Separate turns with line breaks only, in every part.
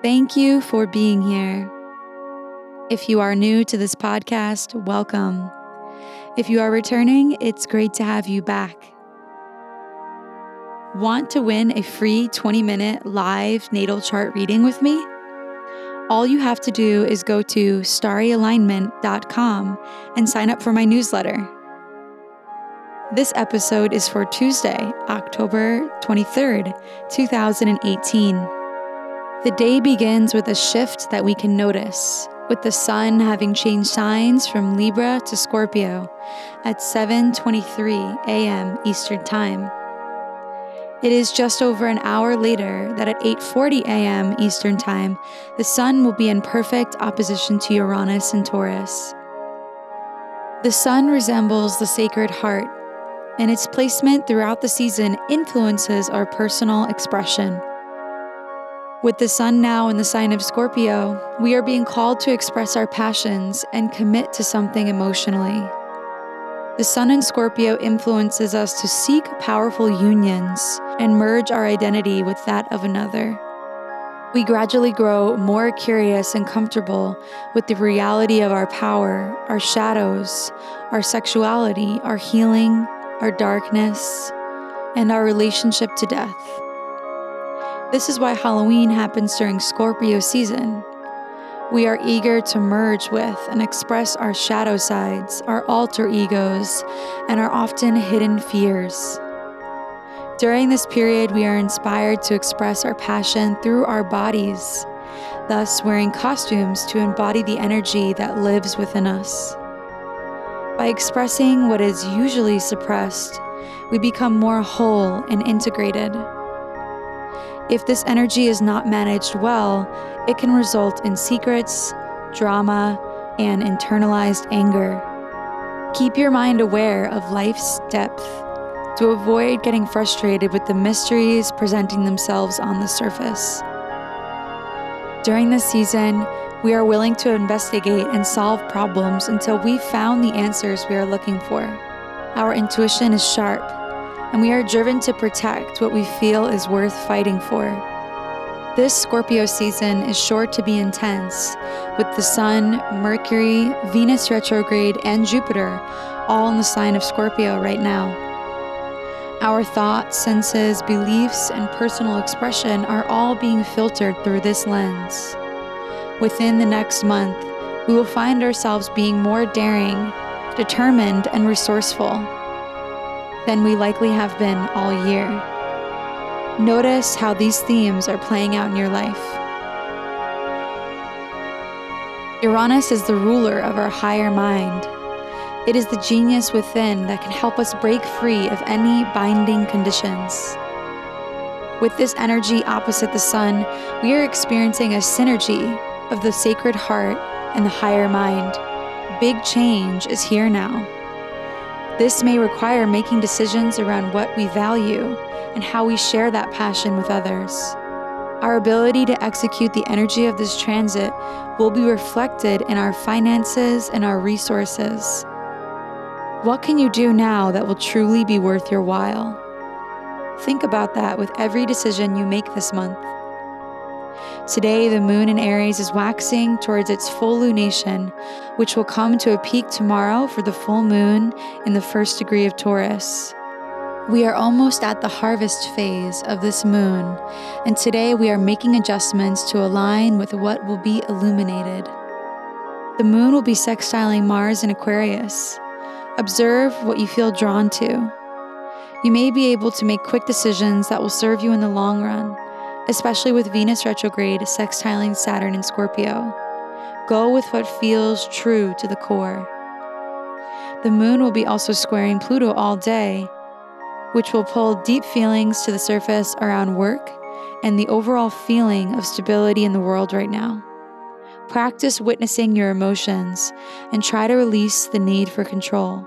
Thank you for being here. If you are new to this podcast, welcome. If you are returning, it's great to have you back. Want to win a free 20 minute live natal chart reading with me? All you have to do is go to starryalignment.com and sign up for my newsletter. This episode is for Tuesday, October 23rd, 2018. The day begins with a shift that we can notice, with the sun having changed signs from Libra to Scorpio at 7:23 a.m. Eastern Time. It is just over an hour later that at 8:40 a.m. Eastern Time, the sun will be in perfect opposition to Uranus and Taurus. The sun resembles the sacred heart, and its placement throughout the season influences our personal expression. With the sun now in the sign of Scorpio, we are being called to express our passions and commit to something emotionally. The sun in Scorpio influences us to seek powerful unions and merge our identity with that of another. We gradually grow more curious and comfortable with the reality of our power, our shadows, our sexuality, our healing, our darkness, and our relationship to death. This is why Halloween happens during Scorpio season. We are eager to merge with and express our shadow sides, our alter egos, and our often hidden fears. During this period, we are inspired to express our passion through our bodies, thus, wearing costumes to embody the energy that lives within us. By expressing what is usually suppressed, we become more whole and integrated. If this energy is not managed well, it can result in secrets, drama, and internalized anger. Keep your mind aware of life's depth to avoid getting frustrated with the mysteries presenting themselves on the surface. During this season, we are willing to investigate and solve problems until we've found the answers we are looking for. Our intuition is sharp and we are driven to protect what we feel is worth fighting for. This Scorpio season is sure to be intense, with the Sun, Mercury, Venus retrograde, and Jupiter all in the sign of Scorpio right now. Our thoughts, senses, beliefs, and personal expression are all being filtered through this lens. Within the next month, we will find ourselves being more daring, determined, and resourceful than we likely have been all year. Notice how these themes are playing out in your life. Uranus is the ruler of our higher mind. It is the genius within that can help us break free of any binding conditions. With this energy opposite the sun, we are experiencing a synergy of the sacred heart and the higher mind. Big change is here now. This may require making decisions around what we value and how we share that passion with others. Our ability to execute the energy of this transit will be reflected in our finances and our resources. What can you do now that will truly be worth your while? Think about that with every decision you make this month. Today, the moon in Aries is waxing towards its full lunation, which will come to a peak tomorrow for the full moon in the first degree of Taurus. We are almost at the harvest phase of this moon, and today we are making adjustments to align with what will be illuminated. The moon will be sextiling Mars in Aquarius. Observe what you feel drawn to. You may be able to make quick decisions that will serve you in the long run especially with Venus retrograde sextiling Saturn in Scorpio. Go with what feels true to the core. The moon will be also squaring Pluto all day, which will pull deep feelings to the surface around work and the overall feeling of stability in the world right now. Practice witnessing your emotions and try to release the need for control.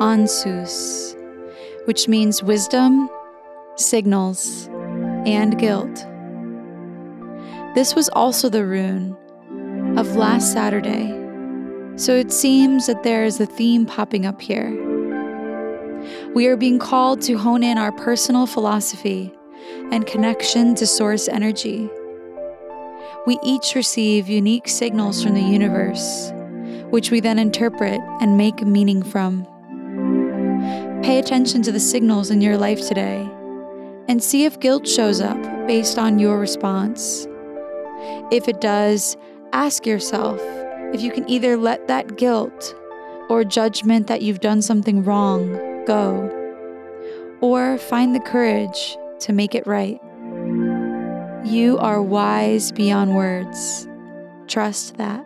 Ansuz, which means wisdom, signals, and guilt. This was also the rune of last Saturday, so it seems that there is a theme popping up here. We are being called to hone in our personal philosophy and connection to source energy. We each receive unique signals from the universe, which we then interpret and make meaning from. Pay attention to the signals in your life today and see if guilt shows up based on your response. If it does, ask yourself if you can either let that guilt or judgment that you've done something wrong go, or find the courage to make it right. You are wise beyond words. Trust that.